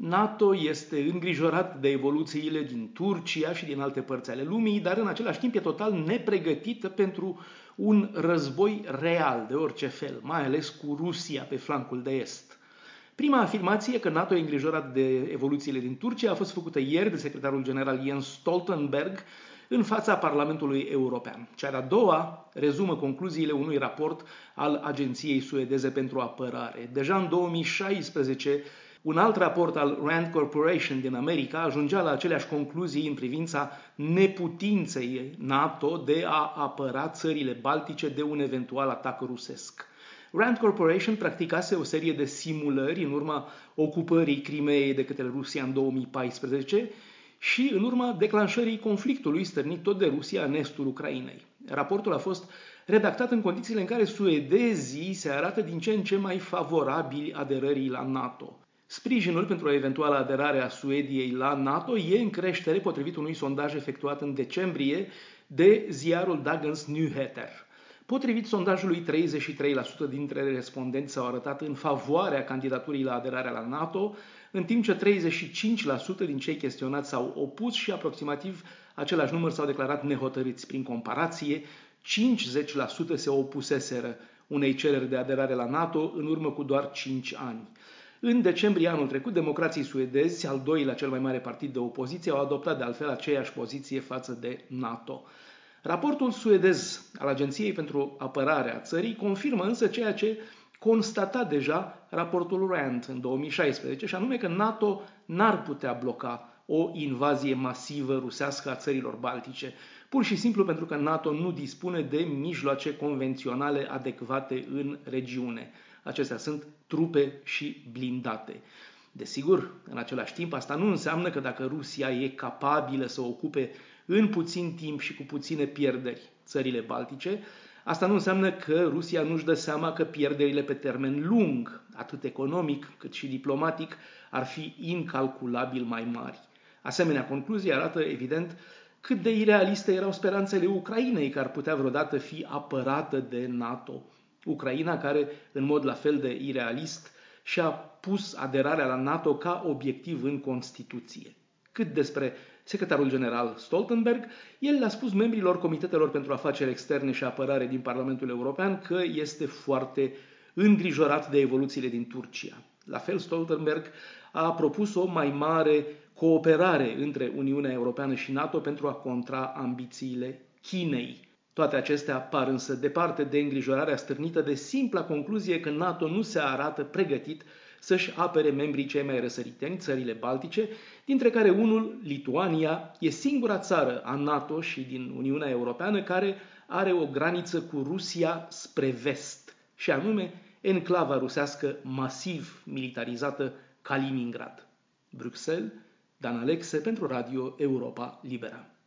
NATO este îngrijorat de evoluțiile din Turcia și din alte părți ale lumii, dar în același timp e total nepregătită pentru un război real de orice fel, mai ales cu Rusia pe flancul de est. Prima afirmație că NATO e îngrijorat de evoluțiile din Turcia a fost făcută ieri de secretarul general Jens Stoltenberg în fața Parlamentului European. Cea de-a doua rezumă concluziile unui raport al Agenției Suedeze pentru Apărare. Deja în 2016, un alt raport al Rand Corporation din America ajungea la aceleași concluzii în privința neputinței NATO de a apăra țările baltice de un eventual atac rusesc. Rand Corporation practicase o serie de simulări în urma ocupării Crimeei de către Rusia în 2014 și în urma declanșării conflictului stârnit tot de Rusia în estul Ucrainei. Raportul a fost redactat în condițiile în care suedezii se arată din ce în ce mai favorabili aderării la NATO. Sprijinul pentru o eventuală aderare a Suediei la NATO e în creștere potrivit unui sondaj efectuat în decembrie de ziarul Dagens Nyheter. Potrivit sondajului, 33% dintre respondenți s-au arătat în favoarea candidaturii la aderarea la NATO, în timp ce 35% din cei chestionați s-au opus și aproximativ același număr s-au declarat nehotărâți. Prin comparație, 50% se opuseseră unei cereri de aderare la NATO în urmă cu doar 5 ani. În decembrie anul trecut, democrații suedezi, al doilea cel mai mare partid de opoziție, au adoptat de altfel aceeași poziție față de NATO. Raportul suedez al Agenției pentru Apărarea țării confirmă însă ceea ce constata deja raportul Rand în 2016, și anume că NATO n-ar putea bloca o invazie masivă rusească a țărilor baltice, pur și simplu pentru că NATO nu dispune de mijloace convenționale adecvate în regiune. Acestea sunt trupe și blindate. Desigur, în același timp, asta nu înseamnă că dacă Rusia e capabilă să ocupe în puțin timp și cu puține pierderi țările baltice, asta nu înseamnă că Rusia nu-și dă seama că pierderile pe termen lung, atât economic cât și diplomatic, ar fi incalculabil mai mari. Asemenea, concluzia arată evident cât de irealiste erau speranțele Ucrainei că ar putea vreodată fi apărată de NATO. Ucraina care, în mod la fel de irealist, și-a pus aderarea la NATO ca obiectiv în Constituție. Cât despre secretarul general Stoltenberg, el le-a spus membrilor Comitetelor pentru Afaceri Externe și Apărare din Parlamentul European că este foarte îngrijorat de evoluțiile din Turcia. La fel, Stoltenberg a propus o mai mare cooperare între Uniunea Europeană și NATO pentru a contra ambițiile Chinei. Toate acestea par însă departe de îngrijorarea stârnită de simpla concluzie că NATO nu se arată pregătit să-și apere membrii cei mai răsăriteni, țările baltice, dintre care unul, Lituania, e singura țară a NATO și din Uniunea Europeană care are o graniță cu Rusia spre vest, și anume enclava rusească masiv militarizată Kaliningrad. Bruxelles, Dan Alexe pentru Radio Europa Libera.